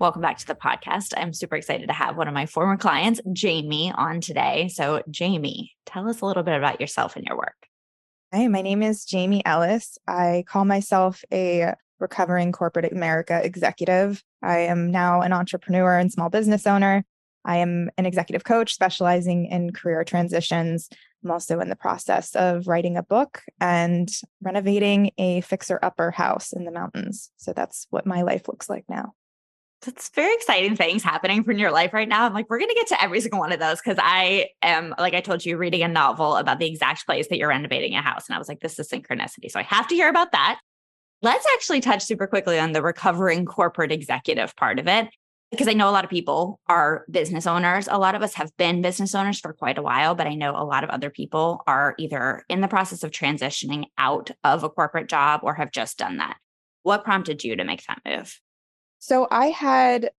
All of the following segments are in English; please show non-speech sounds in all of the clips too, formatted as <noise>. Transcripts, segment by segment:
Welcome back to the podcast. I'm super excited to have one of my former clients, Jaime, on today. So, Jaime, tell us a little bit about yourself and your work. Hi, my name is Jaime Ellis. I call myself a recovering corporate America executive. I am now an entrepreneur and small business owner. I am an executive coach specializing in career transitions. I'm also in the process of writing a book and renovating a fixer upper house in the mountains. So that's what my life looks like now that's very exciting things happening in your life right now. I'm like, we're going to get to every single one of those because I am, like I told you, reading a novel about the exact place that you're renovating a house. And I was like, this is synchronicity. So I have to hear about that. Let's actually touch super quickly on the recovering corporate executive part of it. Because I know a lot of people are business owners. A lot of us have been business owners for quite a while, but I know a lot of other people are either in the process of transitioning out of a corporate job or have just done that. What prompted you to make that move? So I had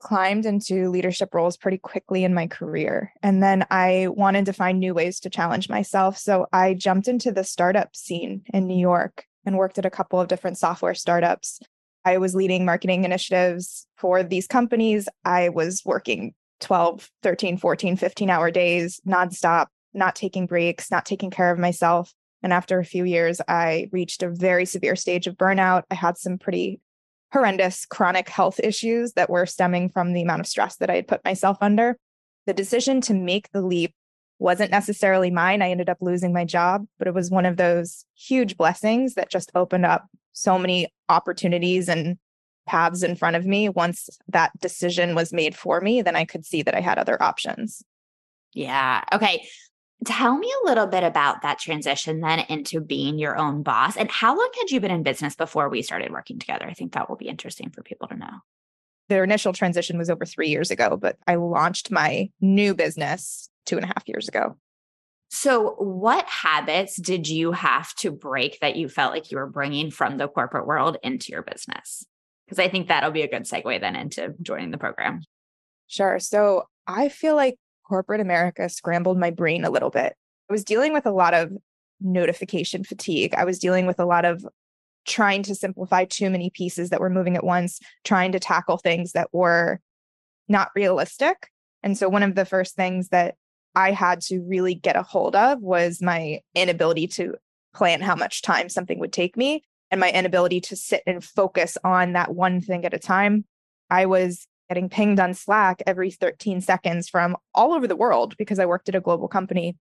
climbed into leadership roles pretty quickly in my career. And then I wanted to find new ways to challenge myself. So I jumped into the startup scene in New York and worked at a couple of different software startups. I was leading marketing initiatives for these companies. I was working 12, 13, 14, 15 hour days nonstop, not taking breaks, not taking care of myself. And after a few years, I reached a very severe stage of burnout. I had some pretty horrendous chronic health issues that were stemming from the amount of stress that I had put myself under. The decision to make the leap wasn't necessarily mine. I ended up losing my job, but it was one of those huge blessings that just opened up so many opportunities and paths in front of me. Once that decision was made for me, then I could see that I had other options. Yeah. Okay. Tell me a little bit about that transition then into being your own boss. And how long had you been in business before we started working together? I think that will be interesting for people to know. Their initial transition was over three years ago, but I launched my new business two and a half years ago. So, what habits did you have to break that you felt like you were bringing from the corporate world into your business? Because I think that'll be a good segue then into joining the program. Sure. So, I feel like corporate America scrambled my brain a little bit. I was dealing with a lot of notification fatigue. I was dealing with a lot of trying to simplify too many pieces that were moving at once, trying to tackle things that were not realistic. And so, one of the first things that I had to really get a hold of was my inability to plan how much time something would take me and my inability to sit and focus on that one thing at a time. I was getting pinged on Slack every 13 seconds from all over the world because I worked at a global company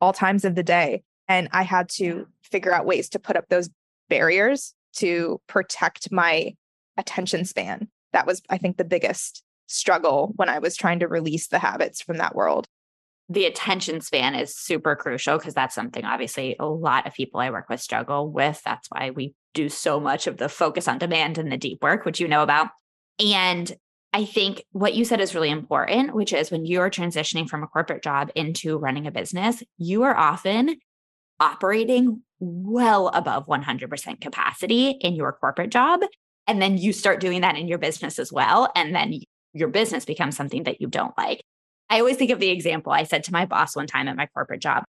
all times of the day. And I had to figure out ways to put up those barriers to protect my attention span. That was, I think, the biggest struggle when I was trying to release the habits from that world. The attention span is super crucial because that's something obviously a lot of people I work with struggle with. That's why we do so much of the focus on demand and the deep work, which you know about. And I think what you said is really important, which is when you're transitioning from a corporate job into running a business, you are often operating well above 100% capacity in your corporate job. And then you start doing that in your business as well. And then your business becomes something that you don't like. I always think of the example I said to my boss one time at my corporate job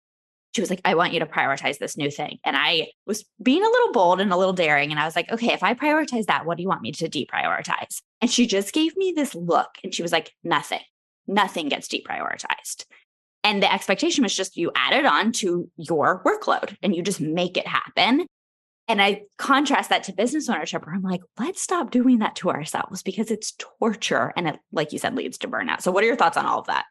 she was like, I want you to prioritize this new thing. And I was being a little bold and a little daring. And I was like, okay, if I prioritize that, what do you want me to deprioritize? And she just gave me this look and she was like, nothing, nothing gets deprioritized. And the expectation was just you add it on to your workload and you just make it happen. And I contrast that to business ownership where I'm like, let's stop doing that to ourselves because it's torture. And it, like you said, leads to burnout. So, what are your thoughts on all of that?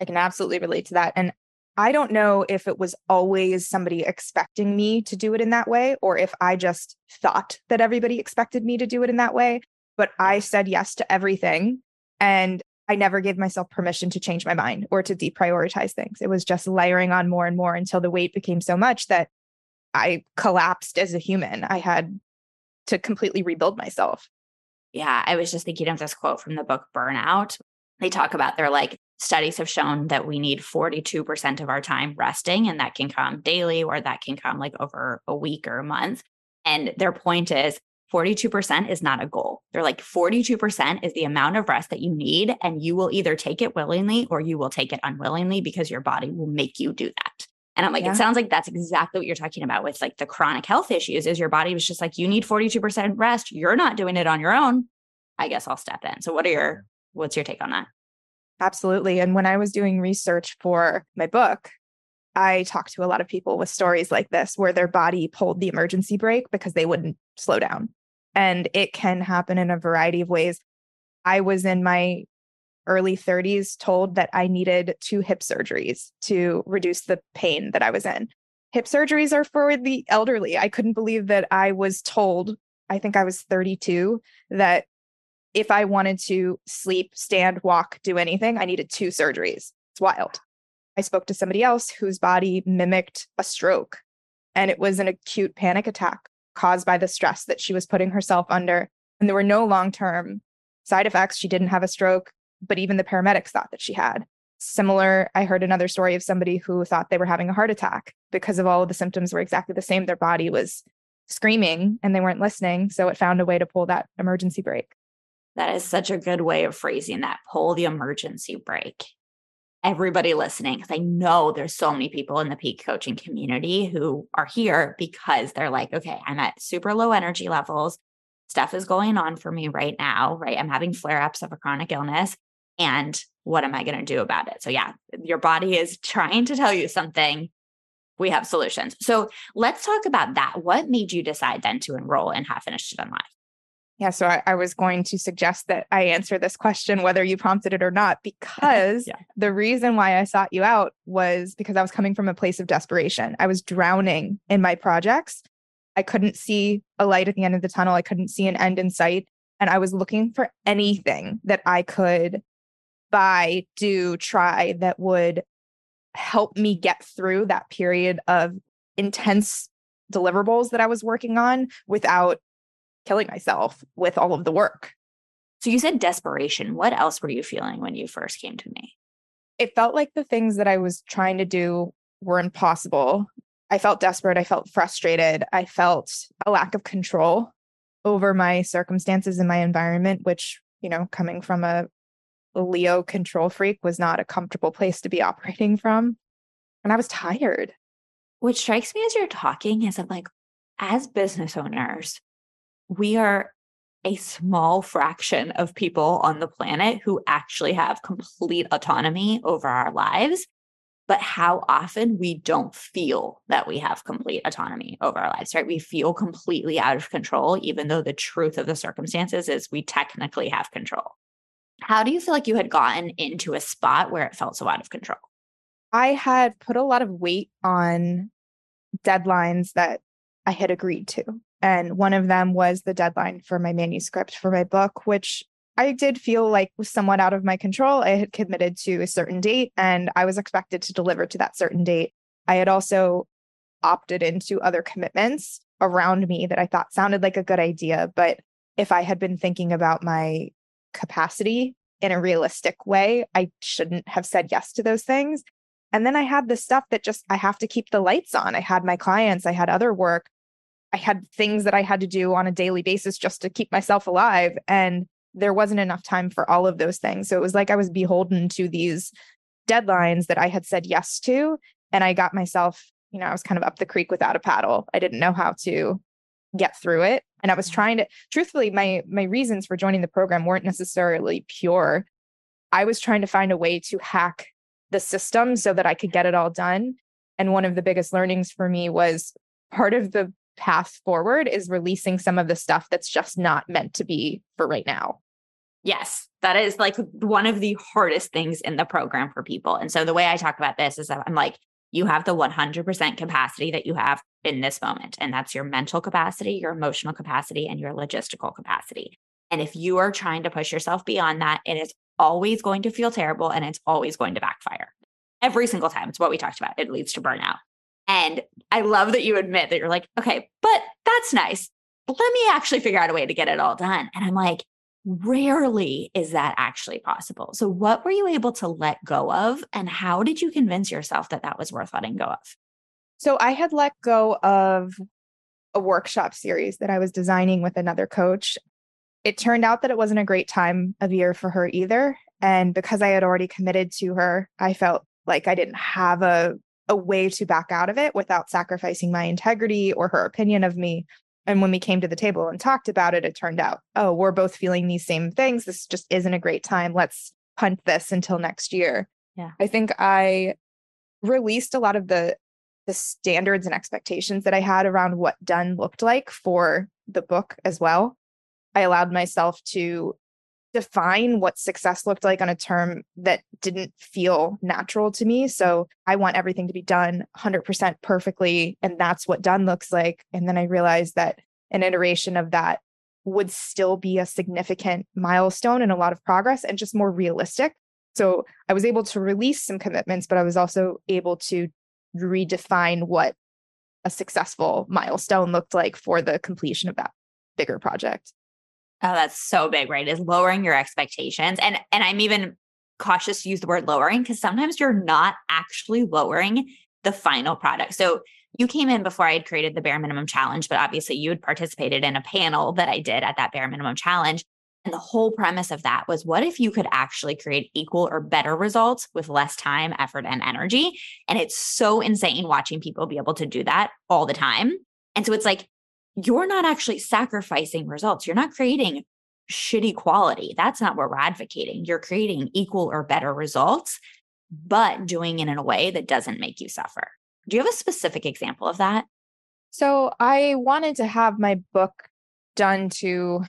I can absolutely relate to that. And I don't know if it was always somebody expecting me to do it in that way or if I just thought that everybody expected me to do it in that way. But I said yes to everything. And I never gave myself permission to change my mind or to deprioritize things. It was just layering on more and more until the weight became so much that I collapsed as a human. I had to completely rebuild myself. Yeah, I was just thinking of this quote from the book Burnout. They talk about they're like studies have shown that we need 42% of our time resting and that can come daily or that can come like over a week or a month. And their point is 42% is not a goal. They're like 42% is the amount of rest that you need and you will either take it willingly or you will take it unwillingly because your body will make you do that. And I'm like, yeah. it sounds like that's exactly what you're talking about with like the chronic health issues is your body was just like, you need 42% rest. You're not doing it on your own. I guess I'll step in. So what are your, what's your take on that? Absolutely. And when I was doing research for my book, I talked to a lot of people with stories like this where their body pulled the emergency brake because they wouldn't slow down. And it can happen in a variety of ways. I was in my early 30s told that I needed two hip surgeries to reduce the pain that I was in. Hip surgeries are for the elderly. I couldn't believe that I was told, I think I was 32, that if I wanted to sleep, stand, walk, do anything, I needed two surgeries. It's wild. I spoke to somebody else whose body mimicked a stroke, and it was an acute panic attack caused by the stress that she was putting herself under. And there were no long term side effects. She didn't have a stroke but even the paramedics thought that she had. Similar, I heard another story of somebody who thought they were having a heart attack because of all of the symptoms were exactly the same. Their body was screaming and they weren't listening. So it found a way to pull that emergency brake. That is such a good way of phrasing that pull the emergency brake. Everybody listening, because I know there's so many people in the peak coaching community who are here because they're like, okay, I'm at super low energy levels. Stuff is going on for me right now, right? I'm having flare ups of a chronic illness and what am I going to do about it? So, yeah, your body is trying to tell you something. We have solutions. So, let's talk about that. What made you decide then to enroll in Half Finished to Done Live? Yeah, so I, I, was going to suggest that I answer this question whether you prompted it or not, <laughs> because yeah. the reason why I sought you out was because I was coming from a place of desperation. I was drowning in my projects. I couldn't see a light at the end of the tunnel. I couldn't see an end in sight. And I was looking for anything that I could buy, do, try that would help me get through that period of intense deliverables that I was working on without killing myself with all of the work. So you said desperation. What else were you feeling when you first came to me? It felt like the things that I was trying to do were impossible. I felt desperate. I felt frustrated. I felt a lack of control over my circumstances and my environment, which, you know, coming from a Leo control freak was not a comfortable place to be <laughs> operating from. And I was tired. What strikes me as you're talking is I'm like, as business owners, we are a small fraction of people on the planet who actually have complete autonomy over our lives. But how often we don't feel that we have complete autonomy over our lives, right? We feel completely out of control, even though the truth of the circumstances is we technically have control. How do you feel like you had gotten into a spot where it felt so out of control? I had put a lot of weight on deadlines that I had agreed to. And one of them was the deadline for my manuscript for my book, which I did feel like was somewhat out of my control. I had committed to a certain date and I was expected to deliver to that certain date. I had also opted into other commitments around me that I thought sounded like a good idea. But if I had been thinking about my capacity in a realistic way, I shouldn't have said yes to those things. And then I had the stuff that just I have to keep the lights on. I had my clients, I had other work, I had things that I had to do on a daily basis just to keep myself alive. And there wasn't enough time for all of those things. So it was like I was beholden to these deadlines that I had said yes to. And I got myself, you know, I was kind of up the creek without a paddle. I didn't know how to get through it and i was mm-hmm. trying to truthfully my my reasons for joining the program weren't necessarily pure i was trying to find a way to hack the system so that i could get it all done and one of the biggest learnings for me was part of the path forward is releasing some of the stuff that's just not meant to be for right now Yes, that is like one of the hardest things in the program for people. And so the way I talk about this is I'm like, you have the 100% capacity that you have in this moment. And that's your mental capacity, your emotional capacity, and your logistical capacity. And if you are trying to push yourself beyond that, it is always going to feel terrible and it's always going to backfire. Every single time. It's what we talked about. It leads to burnout. And I love that you admit that you're like, okay, but that's nice. let me actually figure out a way to get it all done. And I'm like, rarely is that actually possible. So, what were you able to let go of? And how did you convince yourself that that was worth letting go of? So, I had let go of a workshop series that I was designing with another coach. It turned out that it wasn't a great time of year for her either. And because I had already committed to her, I felt like I didn't have a, a way to back out of it without sacrificing my integrity or her opinion of me. And when we came to the table and talked about it, it turned out, oh, we're both feeling these same things. This just isn't a great time. Let's punt this until next year. Yeah. I think I released a lot of the the standards and expectations that I had around what done looked like for the book as well. I allowed myself to define what success looked like on a term that didn't feel natural to me. So I want everything to be done 100% perfectly. And that's what done looks like. And then I realized that an iteration of that would still be a significant milestone and a lot of progress and just more realistic. So I was able to release some commitments, but I was also able to redefine what a successful milestone looked like for the completion of that bigger project. Oh, that's so big, right? Is lowering your expectations. And and I'm even cautious to use the word lowering because sometimes you're not actually lowering the final product. So you came in before I had created the bare minimum challenge, but obviously you had participated in a panel that I did at that bare minimum challenge. And the whole premise of that was what if you could actually create equal or better results with less time, effort, and energy? And it's so insane watching people be able to do that all the time. And so it's like, you're not actually sacrificing results. You're not creating shitty quality. That's not what we're advocating. You're creating equal or better results, but doing it in a way that doesn't make you suffer. Do you have a specific example of that? So I wanted to have my book done to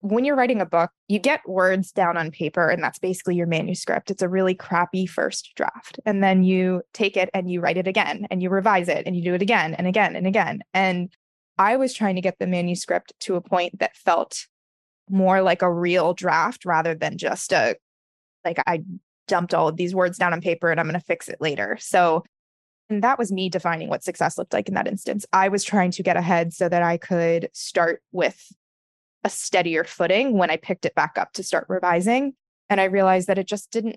when you're writing a book, you get words down on paper, and that's basically your manuscript. It's a really crappy first draft. And then you take it and you write it again and you revise it and you do it again and again and again. And I was trying to get the manuscript to a point that felt more like a real draft rather than just a like I dumped all of these words down on paper and I'm going to fix it later. So and that was me defining what success looked like in that instance. I was trying to get ahead so that I could start with a steadier footing when I picked it back up to start revising. And I realized that it just didn't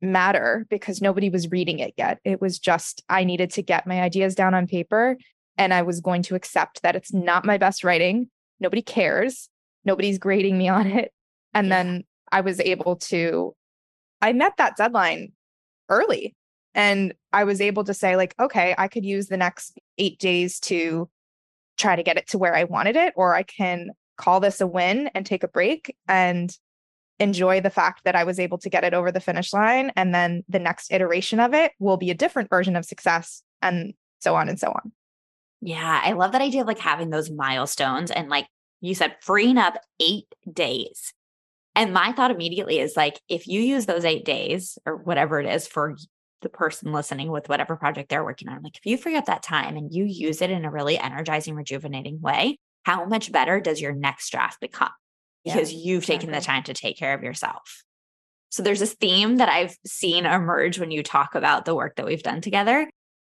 matter because nobody was reading it yet. It was just, I needed to get my ideas down on paper and I was going to accept that it's not my best writing. Nobody cares. Nobody's grading me <laughs> on it. And yeah. then I was able to, I met that deadline early and I was able to say, like, okay, I could use the next eight days to try to get it to where I wanted it, or I can call this a win and take a break and enjoy the fact that I was able to get it over the finish line. And then the next iteration of it will be a different version of success, and so on and so on. Yeah, I love that idea of like having those milestones and like you said, freeing up eight days. And my thought immediately is like, if you use those eight days or whatever it is for the person listening with whatever project they're working on, like if you free up that time and you use it in a really energizing, rejuvenating way, how much better does your next draft become? Because yeah, you've exactly. taken the time to take care of yourself. So there's this theme that I've seen emerge when you talk about the work that we've done together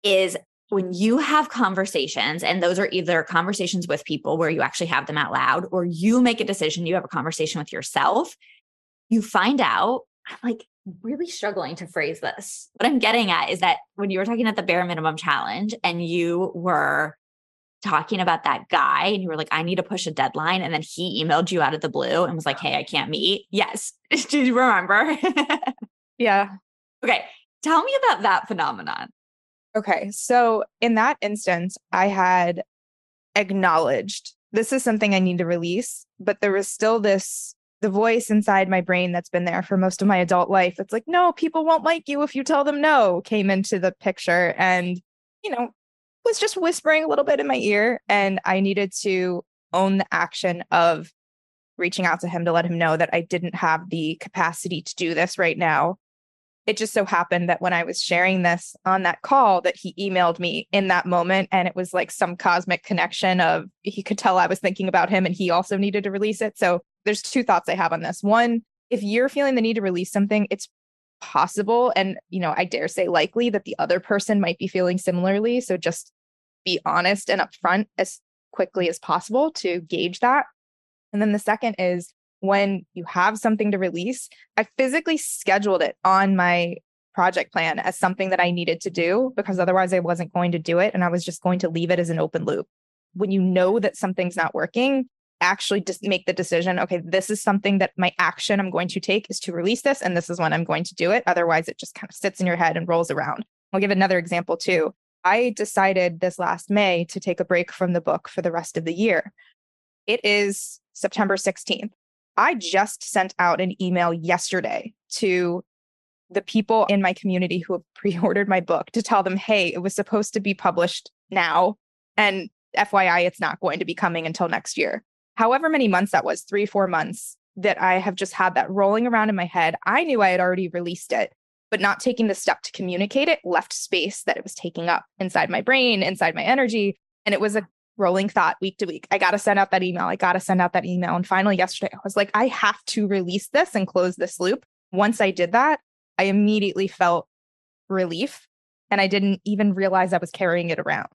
is when you have conversations, and those are either conversations with people where you actually have them out loud, or you make a decision, you have a conversation with yourself, you find out, I'm like really struggling to phrase this. What I'm getting at is that when you were talking at the bare minimum challenge and you were talking about that guy and you were like, I need to push a deadline. And then he emailed you out of the blue and was like, Hey, I can't meet. Yes. <laughs> Do you remember? <laughs> yeah. Okay. Tell me about that phenomenon. Okay. So in that instance, I had acknowledged this is something I need to release, but there was still this the voice inside my brain that's been there for most of my adult life. It's like, no, people won't like you if you tell them no, came into the picture and, you know, was just whispering a little bit in my ear. And I needed to own the action of reaching out to him to let him know that I didn't have the capacity to do this right now it just so happened that when I was sharing this on that call that he emailed me in that moment and it was like some cosmic connection of he could tell I was thinking about him and he also needed to release it. So there's two thoughts I have on this. One, if you're feeling the need to release something, it's possible and you know, I dare say likely that the other person might be feeling similarly, so just be honest and upfront as quickly as possible to gauge that. And then the second is when you have something to release, I physically scheduled it on my project plan as something that I needed to do because otherwise I wasn't going to do it and I was just going to leave it as an open loop. When you know that something's not working, actually just make the decision okay, this is something that my action I'm going to take is to release this and this is when I'm going to do it. Otherwise, it just kind of sits in your head and rolls around. I'll give another example too. I decided this last May to take a break from the book for the rest of the year. It is September 16th. I just sent out an email yesterday to the people in my community who have <laughs> pre ordered my book to tell them, hey, it was supposed to be published now. And FYI, it's not going to be coming until next year. However, many months that was, three, four months that I have just had that rolling around in my head. I knew I had already released it, but not taking the step to communicate it left space that it was taking up inside my brain, inside my energy. And it was a rolling thought week to week. I got to send out that email. I got to send out that email. And finally, yesterday, I was like, I have to release this and close this loop. Once I did that, I immediately felt relief and I didn't even realize I was carrying it around.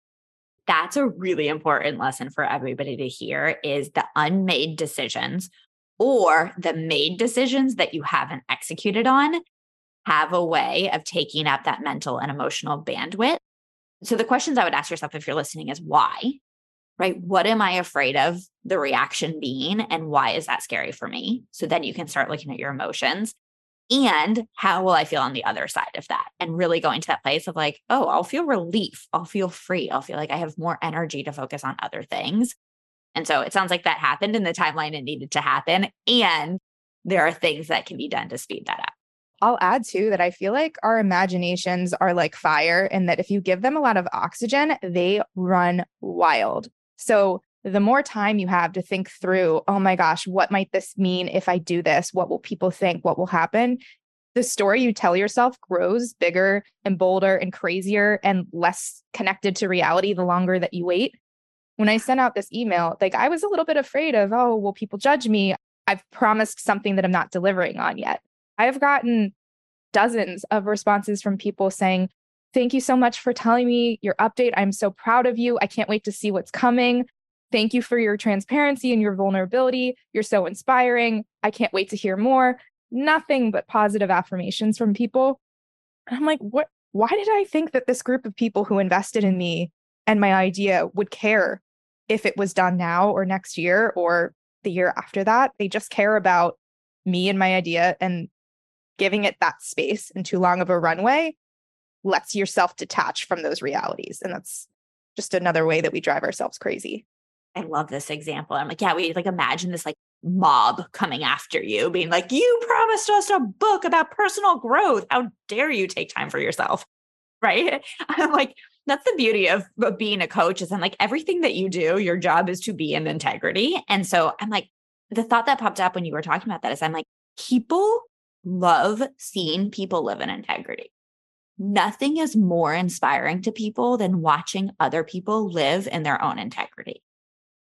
That's a really important lesson for everybody to hear is the unmade decisions or the made decisions that you haven't executed on have a way of taking up that mental and emotional bandwidth. So the questions I would ask yourself if you're listening is why? Right? What am I afraid of the reaction being and why is that scary for me? So then you can start looking at your emotions and how will I feel on the other side of that? And really going to that place of like, oh, I'll feel relief. I'll feel free. I'll feel like I have more energy to focus on other things. And so it sounds like that happened in the timeline it needed to happen. And there are things that can be done to speed that up. I'll add too that I feel like our imaginations are like fire, and that if you give them a lot of oxygen, they run wild. So the more time you have to think through, oh my gosh, what might this mean if I do this? What will people think? What will happen? The story you tell yourself grows bigger and bolder and crazier and less connected to reality the longer that you wait. When I sent out this email, like I was a little bit afraid of, oh, will people judge me? I've promised something that I'm not delivering on yet. I have gotten dozens of responses from people saying, Thank you so much for telling me your update. I'm so proud of you. I can't wait to see what's coming. Thank you for your transparency and your vulnerability. You're so inspiring. I can't wait to hear more. Nothing but positive affirmations from people. And I'm like, what? Why did I think that this group of people who invested in me and my idea would care if it was done now or next year or the year after that? They just care about me and my idea and giving it that space and too long of a runway lets yourself detach from those realities. And that's just another way that we drive ourselves crazy. I love this example. I'm like, yeah, we like imagine this like mob coming after you, being like, you promised us a book about personal growth. How dare you take time for yourself? <laughs> Right. <laughs> I'm like, that's the beauty of, of being a coach is I'm like, everything that you do, your job is to be in integrity. And so I'm like, the thought that popped up when you were talking about that is I'm like, people love seeing people live in integrity. Nothing is more inspiring to people than watching other people live in their own integrity.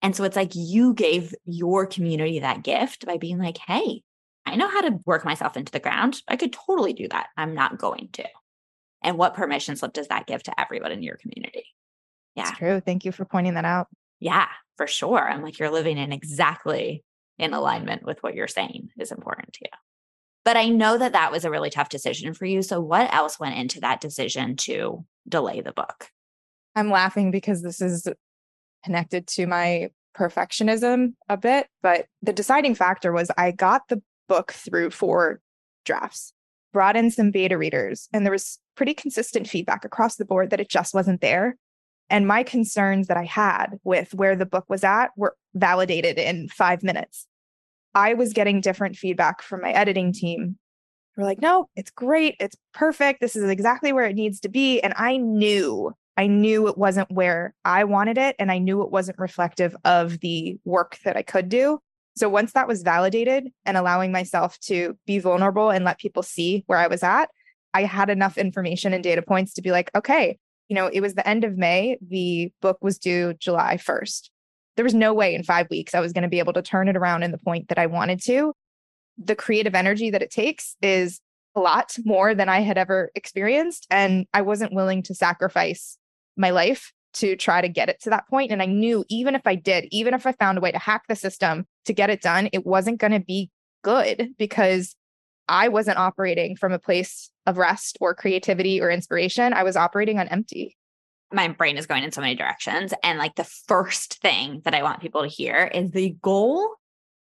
And so it's like you gave your community that gift by being like, hey, I know how to work myself into the ground. I could totally do that. I'm not going to. And what permission slip does that give to everyone in your community? Yeah. That's true. Thank you for pointing that out. Yeah, for sure. I'm like, you're living in exactly in alignment with what you're saying is important to you. But I know that that was a really tough decision for you. So, what else went into that decision to delay the book? I'm laughing because this is connected to my perfectionism a bit, but the deciding factor was I got the book through four drafts, brought in some beta readers, and there was pretty consistent feedback across the board that it just wasn't there. And my concerns that I had with where the book was at were validated in five minutes. I was getting different feedback from my editing team. We're like, no, it's great. It's perfect. This is exactly where it needs to be. And I knew I knew it wasn't where I wanted it. And I knew it wasn't reflective of the work that I could do. So once that was validated and allowing myself to be vulnerable and let people see where I was at, I had enough information and data points to be like, okay, you know, it was the end of May. The book was due July 1st. There was no way in five weeks I was going to be able to turn it around in the point that I wanted to. The creative energy that it takes is a lot more than I had ever experienced. And I wasn't willing to sacrifice my life to try to get it to that point. And I knew even if I did, even if I found a way to hack the system to get it done, it wasn't going to be good because I wasn't operating from a place of rest or creativity or inspiration. I was operating on empty. My brain is going in so many directions. And like the first thing that I want people to hear is the goal,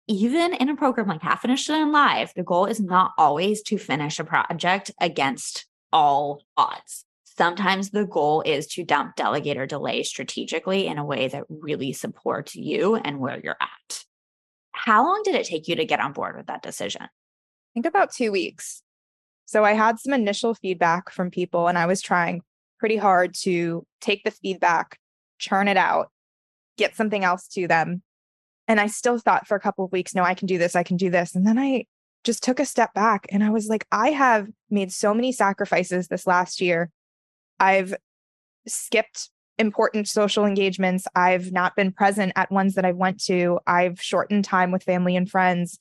even in a program like Half Finished to Done Live, the goal is not always to finish a project against all odds. Sometimes the goal is to dump, delegate, or delay strategically in a way that really supports you and where you're at. How long did it take you to get on board with that decision? think about two weeks. So I had some initial feedback from people, and I was trying pretty hard to take the feedback, churn it out, get something else to them. And I still thought for a couple of weeks, no, I can do this, I can do this. And then I just took a step back and I was like, I have made so many sacrifices this last year. I've skipped important social engagements. I've not been present at ones that I went to. I've shortened time with family and friends.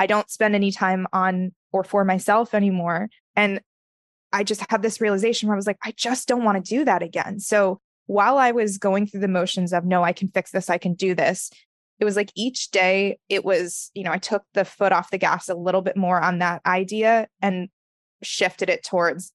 I don't spend any time on or for myself anymore. And I just had this realization where I was like, I just don't want to do that again. So while I was going through the motions of, no, I can fix this, I can do this, it was like each day it was, you know, I took the foot off the gas a little bit more on that idea and shifted it towards,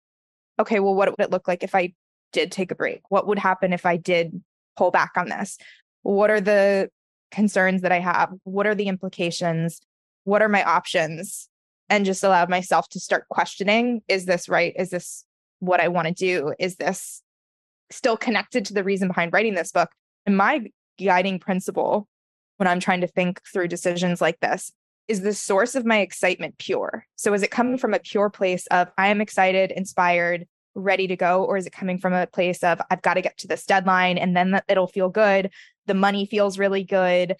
okay, well, what would it look like if I did take a break? What would happen if I did pull back on this? What are the concerns that I have? What are the implications? what are my options and just allowed myself to start questioning is this right? Is this what i want to do? Is this still connected to the reason behind writing this book? And my guiding principle when i'm trying to think through decisions like this is the source of my excitement pure. So is it coming from a pure place of i am excited inspired ready to go or is it coming from a place of i've got to get to this deadline and then it'll feel good. The money feels really good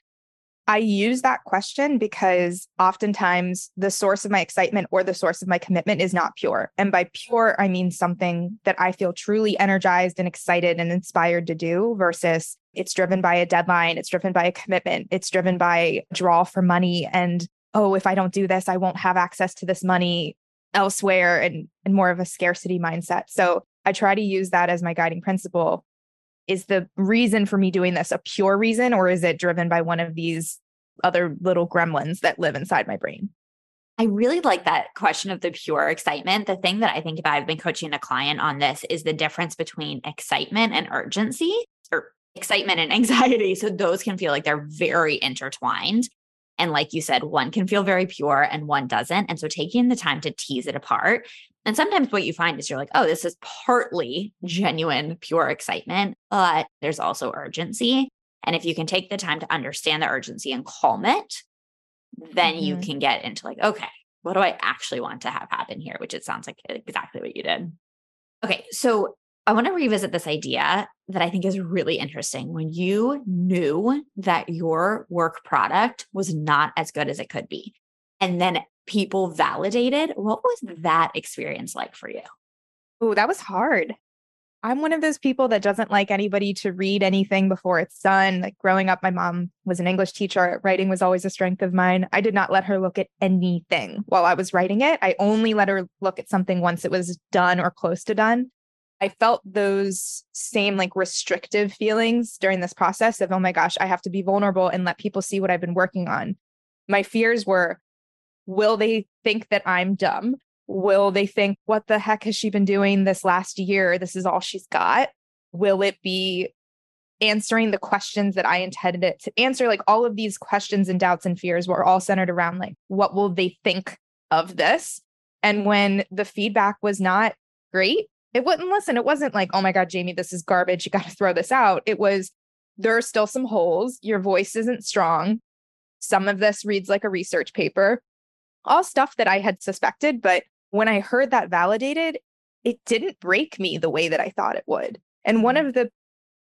I use that question because oftentimes the source of my excitement or the source of my commitment is not pure. And by pure, I mean something that I feel truly energized and excited and inspired to do versus it's driven by a deadline, it's driven by a commitment, it's driven by draw for money. And oh, if I don't do this, I won't have access to this money elsewhere and, and more of a scarcity mindset. So I try to use that as my guiding principle is the reason for me doing this a pure reason or is it driven by one of these other little gremlins that live inside my brain? I really like that question of the pure excitement. The thing that I think about, I've been coaching a client on this is the difference between excitement and urgency or excitement and <laughs> anxiety. So those can feel like they're very intertwined. And like you said, one can feel very pure and one doesn't. And so taking the time to tease it apart. And sometimes what you find is you're like, oh, this is partly genuine, pure excitement, but there's also urgency. And if you can take the time to understand the urgency and calm it, then mm-hmm. you can get into like, okay, what do I actually want to have happen here? Which it sounds like exactly what you did. Okay. So I want to revisit this idea that I think is really interesting. When you knew that your work product was not as good as it could be, and then people validated, what was that experience like for you? Oh, that was hard. I'm one of those people that doesn't like anybody to read anything before it's done. Like growing up, my mom was an English teacher. Writing was always a strength of mine. I did not let her look at anything while I was writing it. I only let her look at something once it was done or close to done. I felt those same like restrictive feelings during this process of, oh my gosh, I have to be vulnerable and let people see what I've been working on. My fears were, will they think that I'm dumb? Will they think, what the heck has she been doing this last year? This is all she's got. Will it be answering the questions that I intended it to answer? Like all of these questions and doubts and fears were all centered around like, what will they think of this? And when the feedback was not great, it wouldn't listen. It wasn't like, oh my God, Jaime, this is garbage. You got to throw this out. It was, there are still some holes. Your voice isn't strong. Some of this reads like a research paper, all stuff that I had suspected. But when I heard that validated, it didn't break me the way that I thought it would. And one mm-hmm. of the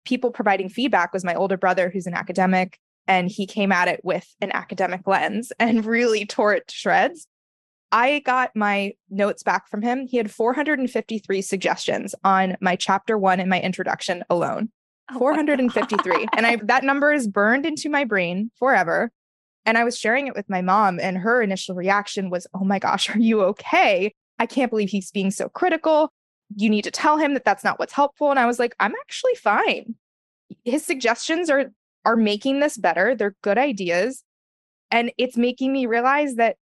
people providing feedback was my older brother, who's an academic, and he came at it with an academic lens <laughs> and really tore it to shreds. I got my notes back from him. He had 453 suggestions on my chapter one and my introduction alone. Oh 453. <laughs> and I that number is burned into my brain forever. And I was sharing it with my mom, and her initial reaction was, Oh my gosh, <laughs> are you okay? I can't believe he's being so critical. You need to tell him that that's not what's helpful. And I was like, I'm actually fine. his suggestions are are making this better. They're good ideas. And it's making me realize that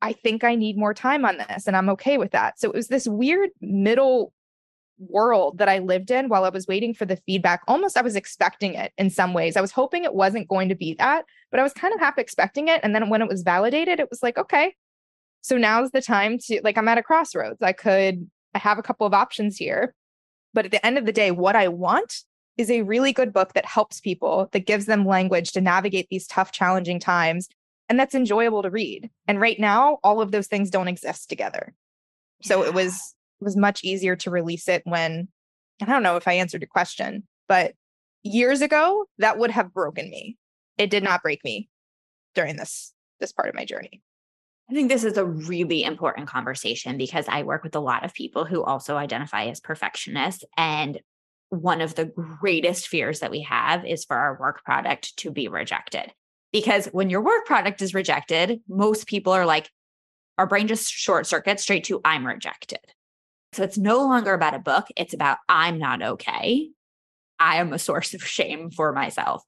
I think I need more time on this and I'm okay with that. So it was this weird middle world that I lived in while I was waiting for the feedback. Almost I was expecting it in some ways. I was hoping it wasn't going to be that, but I was kind of half expecting it. And then when it was validated, it was like, okay, so now's the time to like, I'm at a crossroads. I could, I have a couple of options here. But at the end of the day, what I want is a really good book that helps people, that gives them language to navigate these tough, challenging times, and that's enjoyable to read. And right now, all of those things don't exist together. So it was it was much easier to release it when I don't know if I answered your question, but years ago that would have broken me. It did not break me during this this part of my journey. I think this is a really important conversation because I work with a lot of people who also identify as perfectionists. And one of the greatest fears that we have is for our work product to be rejected. Because when your work product is rejected, most people are like, our brain just short circuits straight to, I'm rejected. So it's no longer about a book, it's about, I'm not okay. I am a source of shame for myself.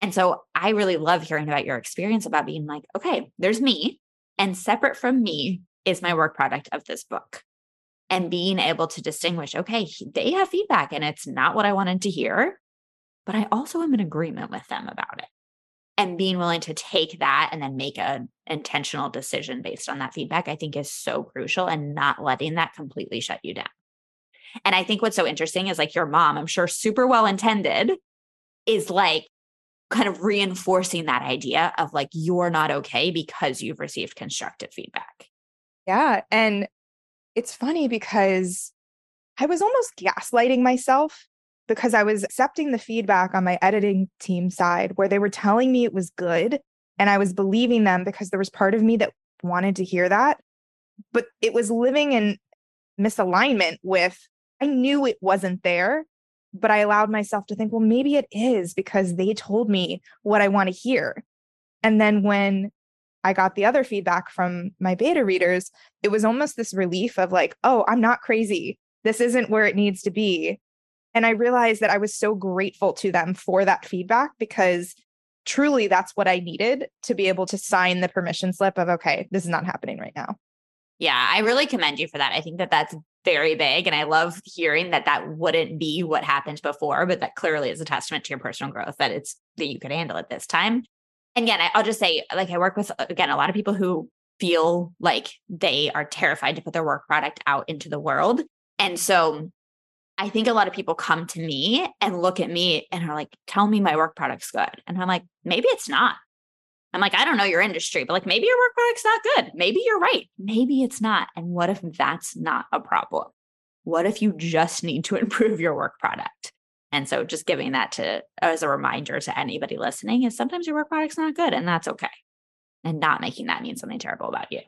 And so I really love hearing about your experience about being like, okay, there's me. And separate from me is my work product of this book. And being able to distinguish, okay, they have feedback and it's not what I wanted to hear, but I also am in agreement with them about it. And being willing to take that and then make an intentional decision based on that feedback, I think is so crucial and not letting that completely shut you down. And I think what's so interesting is like your mom, I'm sure super well intended, is like kind of reinforcing that idea of like you're not okay because you've received constructive feedback. Yeah. And it's funny because I was almost gaslighting myself because I was accepting the feedback on my editing team side where they were telling me it was good. And I was believing them because there was part of me that wanted to hear that. But it was living in misalignment with, I knew it wasn't there but I allowed myself to think, well, maybe it is because they told me what I want to hear. And then when I got the other feedback from my beta readers, it was almost this relief of like, oh, I'm not crazy. This isn't where it needs to be. And I realized that I was so grateful to them for that feedback because truly that's what I needed to be able to sign the permission slip of, okay, this is not happening right now. Yeah, I really commend you for that. I think that that's very big. And I love hearing that that wouldn't be what happened before, but that clearly is a testament to your personal growth that it's that you could handle it this time. And again, I'll just say, like, I work with, again, a lot of people who feel like they are terrified to put their work product out into the world. And so I think a lot of people come to me and look at me and are like, tell me my work product's good. And I'm like, maybe it's not. I'm like, I don't know your industry, but like maybe your work product's not good. Maybe you're right. Maybe it's not. And what if that's not a problem? What if you just need to <laughs> improve your work product? And so just giving that to as a reminder to anybody listening is sometimes your work product's not good and that's okay. And not making that mean something terrible about you.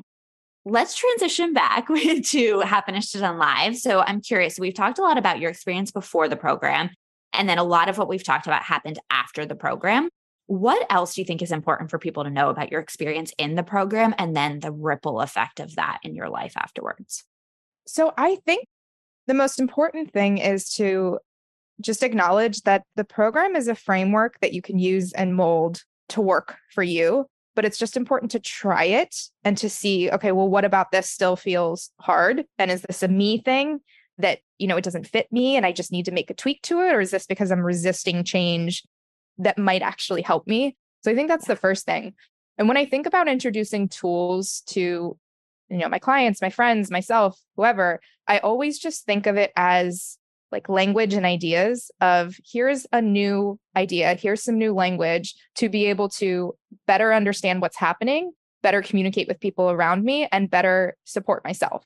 Let's transition back <laughs> to Half Finished to Done Live. So I'm curious, we've talked a lot about your experience before the program. And then a lot of what we've talked about happened after the program. What else do you think is important for people to know about your experience in the program and then the ripple effect of that in your life afterwards? So, I think the most important thing is to just acknowledge that the program is a framework that you can use and mold to work for you. But it's just important to try it and to see, okay, well, what about this still feels hard? And is this a me thing that, you know, it doesn't fit me and I just need to make a tweak to it? Or is this because I'm resisting change that might actually help me. So I think that's the first thing. And when I think about introducing tools to you know my clients, my friends, myself, whoever, I always just think of it as like language and ideas of here's a new idea, here's some new language to be able to better understand what's happening, better communicate with people around me and better support myself.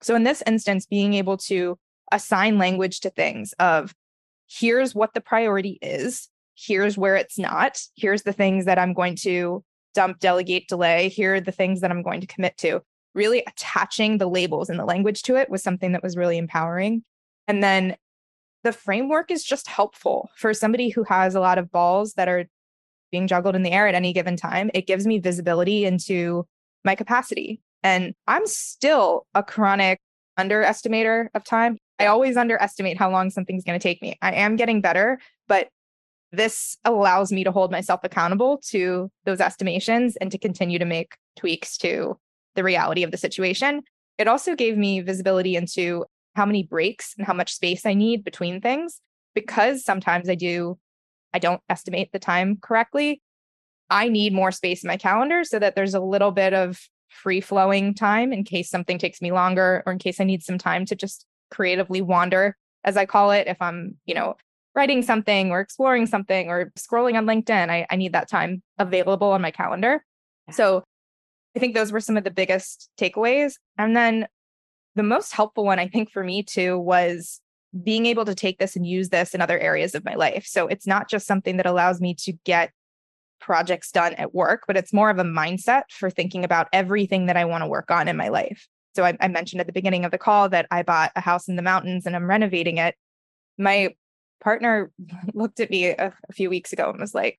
So in this instance being able to assign language to things of here's what the priority is here's where it's not. Here's the things that I'm going to dump, delegate, delay. Here are the things that I'm going to commit to. Really attaching the labels and the language to it was something that was really empowering. And then the framework is just helpful for somebody who has a lot of balls that are being juggled in the air at any given time. It gives me visibility into my capacity. And I'm still a chronic underestimator of time. I always underestimate how long something's going to take me. I am getting better, but this allows me to hold myself accountable to those estimations and to continue to make tweaks to the reality of the situation. It also gave me visibility into how many breaks and how much space I need between things because sometimes I do I don't estimate the time correctly. I need more space in my calendar so that there's a little bit of free flowing time in case something takes me longer or in case I need some time to just creatively wander, as I call it. If I'm, you know, writing something or exploring something or scrolling on LinkedIn, I, I need that time available on my calendar. Yeah. So I think those were some of the biggest takeaways. And then the most helpful one, I think, for me too, was being able to take this and use this in other areas of my life. So it's not just something that allows me to get projects done at work, but it's more of a mindset for thinking about everything that I want to work on in my life. So I, I, mentioned at the beginning of the call that I bought a house in the mountains and I'm renovating it. My partner <laughs> looked at me a, a few weeks ago and was like,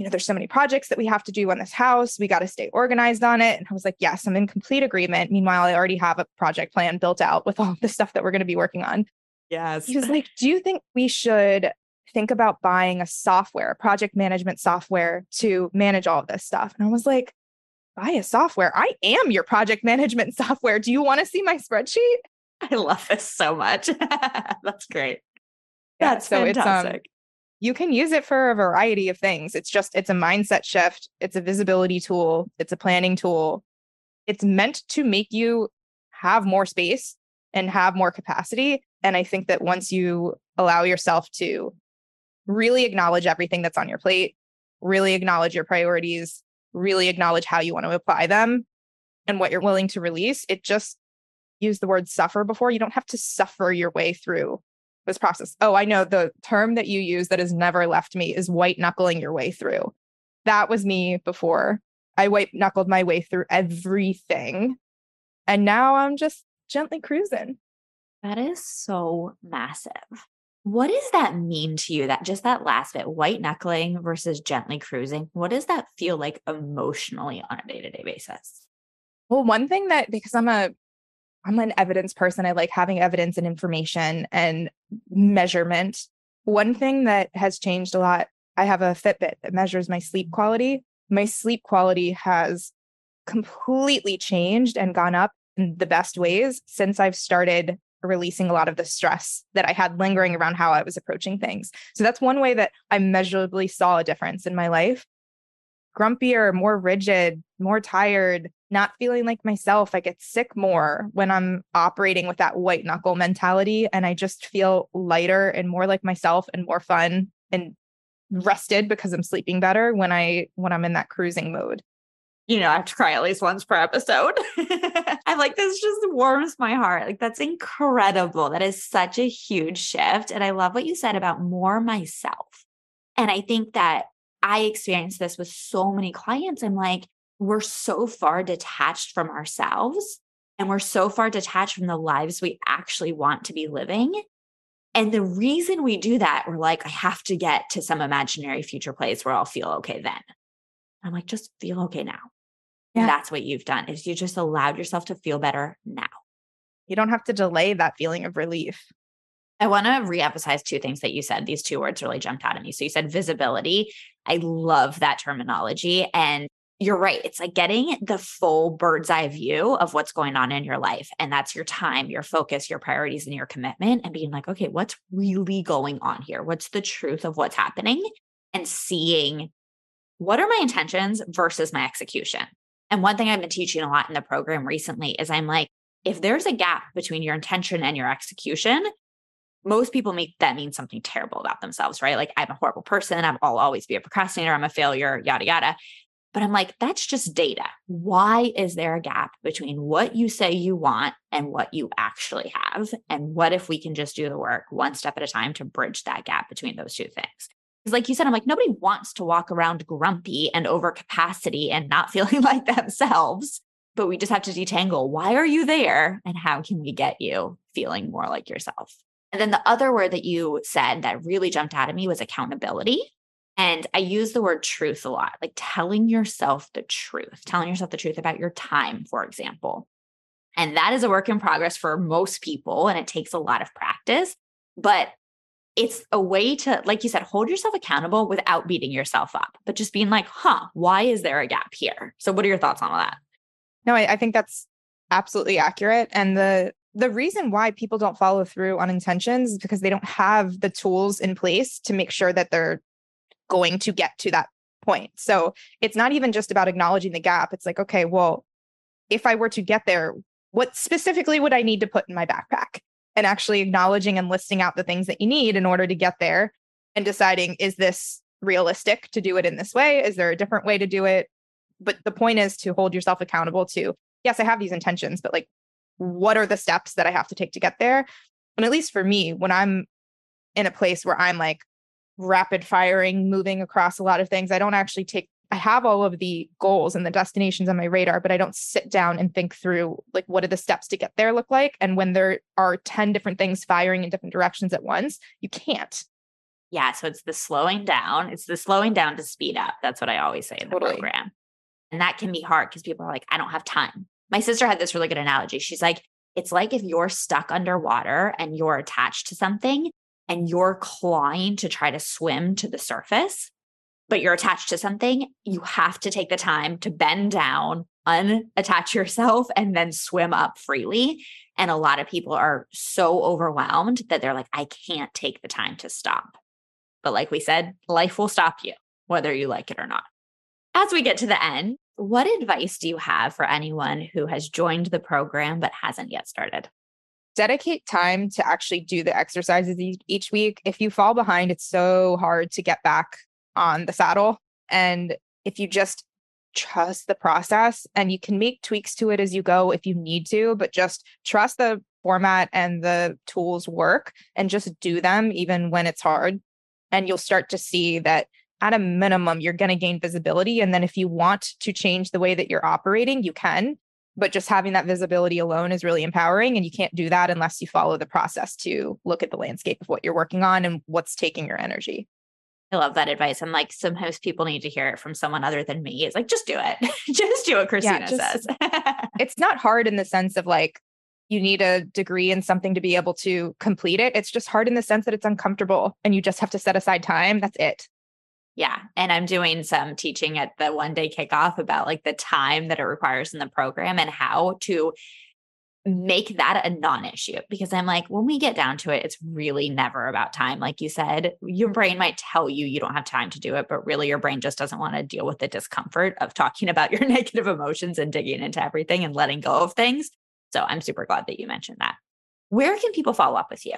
you know, there's so many projects that we have to do on this house. We got to stay organized on it. And I was like, yes, I'm in complete agreement. Meanwhile, I already have a project plan built out with all <laughs> the stuff that we're going to be working on. Yes. He was like, do you think we should think about buying a software, a project management software to manage all of this stuff. And I was like, buy a software. I am your project management <laughs> software. Do you want to see my spreadsheet? I love this so much. <laughs> That's great. Yeah, That's so fantastic. It's, um, you can use it for a variety of things. It's just, it's a mindset shift. It's a visibility tool. It's a planning tool. It's meant to make you have more space and have more capacity. And I think that once you allow yourself to really acknowledge everything that's on your plate, really acknowledge your priorities, really acknowledge how you want to apply them and what you're willing to release. It just use the word suffer before. You don't have to suffer your way through this process. Oh, I know the term that you use that has never left me is white knuckling your way through. That was me before. I white knuckled my way through everything. And now I'm just gently cruising. That is so massive. What does that mean to you? That just that last bit, white knuckling versus gently cruising. What does that feel like emotionally on a day to day basis? Well, one thing that because I'm a I'm an evidence person, I like having evidence and information and measurement. One thing that has changed a lot, I have a Fitbit that measures my sleep quality. My sleep quality has completely changed and gone up in the best ways since I've started releasing a lot of the stress that I had lingering around how I was approaching things. So that's one way that I measurably saw a difference in my life. Grumpier, more rigid, more tired, not feeling like myself. I get sick more when I'm operating with that white knuckle mentality. And I just feel lighter and more like myself and more fun and rested because I'm sleeping better when I when I'm in that cruising mode you know, I have to cry at least once per episode. <laughs> I'm like, this just warms my heart. Like, that's incredible. That is such a huge shift. And I love what you said about more myself. And I think that I experienced this with so many clients. I'm like, we're so far detached from ourselves and we're so far detached from the lives we actually want to be living. And the reason we do that, we're like, I have to get to some imaginary future place where I'll feel okay then. I'm like, just feel okay now. Yeah. That's what you've done is you just allowed yourself to feel better now. You don't have to delay that feeling of relief. I want to reemphasize two things that you said. These two words really jumped out at me. So you said visibility. I love that terminology. And you're right. It's like getting the full bird's eye view of what's going on in your life. And that's your time, your focus, your priorities, and your commitment, and being like, okay, what's really going on here? What's the truth of what's happening? And seeing what are my intentions versus my execution. And one thing I've been teaching a lot in the program recently is I'm like, if there's a gap between your intention and your execution, most people make that mean something terrible about themselves, right? Like, I'm a horrible person. I'll always be a procrastinator. I'm a failure, yada, yada. But I'm like, that's just data. Why is there a gap between what you say you want and what you actually have? And what if we can just do the work one step at a time to bridge that gap between those two things? Because, like you said, I'm like, nobody wants to walk around grumpy and over capacity and not <laughs> feeling like themselves. But we just have to detangle why are you there and how can we get you feeling more like yourself? And then the other word that you said that really jumped out at me was accountability. And I use the word truth a lot, like telling yourself the truth, telling yourself the truth about your time, for example. And that is a work in progress for most people, and it takes a lot of practice. But it's a way to, like you said, hold yourself accountable without beating yourself up, but just being like, huh, why is there a gap here? So, what are your thoughts on all that? No, I, I think that's absolutely accurate. And the the reason why people don't follow through on intentions is because they don't have the tools in place to make sure that they're going to get to that point. So it's not even just about acknowledging the gap. It's like, okay, well, if I were to get there, what specifically would I need to put in my backpack? And actually acknowledging and listing out the things that you need in order to get there and deciding, is this realistic to do it in this way? Is there a different way to do it? But the point is to hold yourself accountable to, yes, I have these intentions, but like what are the steps that I have to take to get there? And at least for me, when I'm in a place where I'm like rapid firing, moving across a lot of things, I don't actually take I have all of the goals and the destinations on my radar, but I don't sit down and think through like what are the steps to get there look like. And when there are 10 different things firing in different directions at once, you can't. Yeah. So it's the slowing down. It's the slowing down to speed up. That's what I always say in the totally. program. And that can be hard because people are like, I don't have time my sister had this really good analogy. She's like, it's like if you're stuck underwater and you're attached to something and you're clawing to try to swim to the surface, but you're attached to something, you have to take the time to bend down, unattach yourself, and then swim up freely. And a lot of people are so overwhelmed that they're like, I can't take the time to stop. But like we said, life will stop you, whether you like it or not. As we get to the end, what advice do you have for anyone who has joined the program but hasn't yet started? Dedicate time to actually do the exercises each week. If you fall behind, it's so hard to get back on the saddle. And if you just trust the process and you can make tweaks to it as you go if you need to, but just trust the format and the tools work and just do them even when it's hard. And you'll start to see that at a minimum, you're going to gain visibility. And then if you want to change the way that you're operating, you can. But just having that visibility alone is really empowering. And you can't do that unless you follow the process to look at the landscape of what you're working on and what's taking your energy. I love that advice. I'm like, sometimes people need to hear it from someone other than me. It's like, just do it. <laughs> just do what Christina yeah, just, says. <laughs> it's not hard in the sense of like, you need a degree in something to be able to complete it. It's just hard in the sense that it's uncomfortable and you just have to set aside time. That's it. Yeah. And I'm doing some teaching at the one day kickoff about like the time that it requires in the program and how to make that a non issue because I'm like, when we get down to it, it's really never about time. Like you said, your brain might tell you you don't have time to do it, but really your brain just doesn't want to deal with the discomfort of talking about your <laughs> negative emotions and digging into everything and letting go of things. So I'm super glad that you mentioned that. Where can people follow up with you?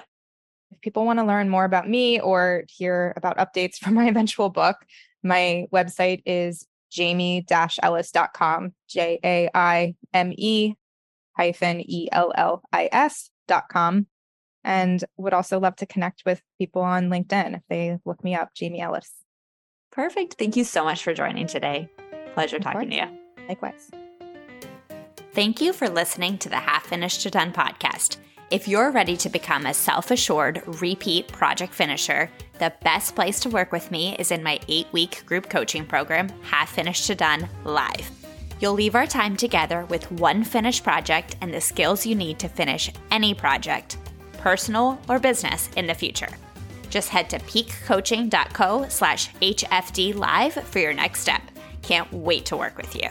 If people want to learn more about me or hear about updates <laughs> from my eventual book, my website is jaime-ellis.com, J A I M E hyphen E L L I S dot com. And would also love to connect with people on LinkedIn if they look me up, Jaime Ellis. Perfect. Thank you so much for joining today. Pleasure talking to you. Likewise. Thank you for listening to the Half Finished to Done podcast. If you're ready to become a self assured repeat project finisher, the best place to work with me is in my eight week group coaching program, Half Finished to Done Live. You'll leave our time together with one finished project and the skills you need to finish any project, personal or business, in the future. Just head to peakcoaching.co slash HFD live for your next step. Can't wait to work with you.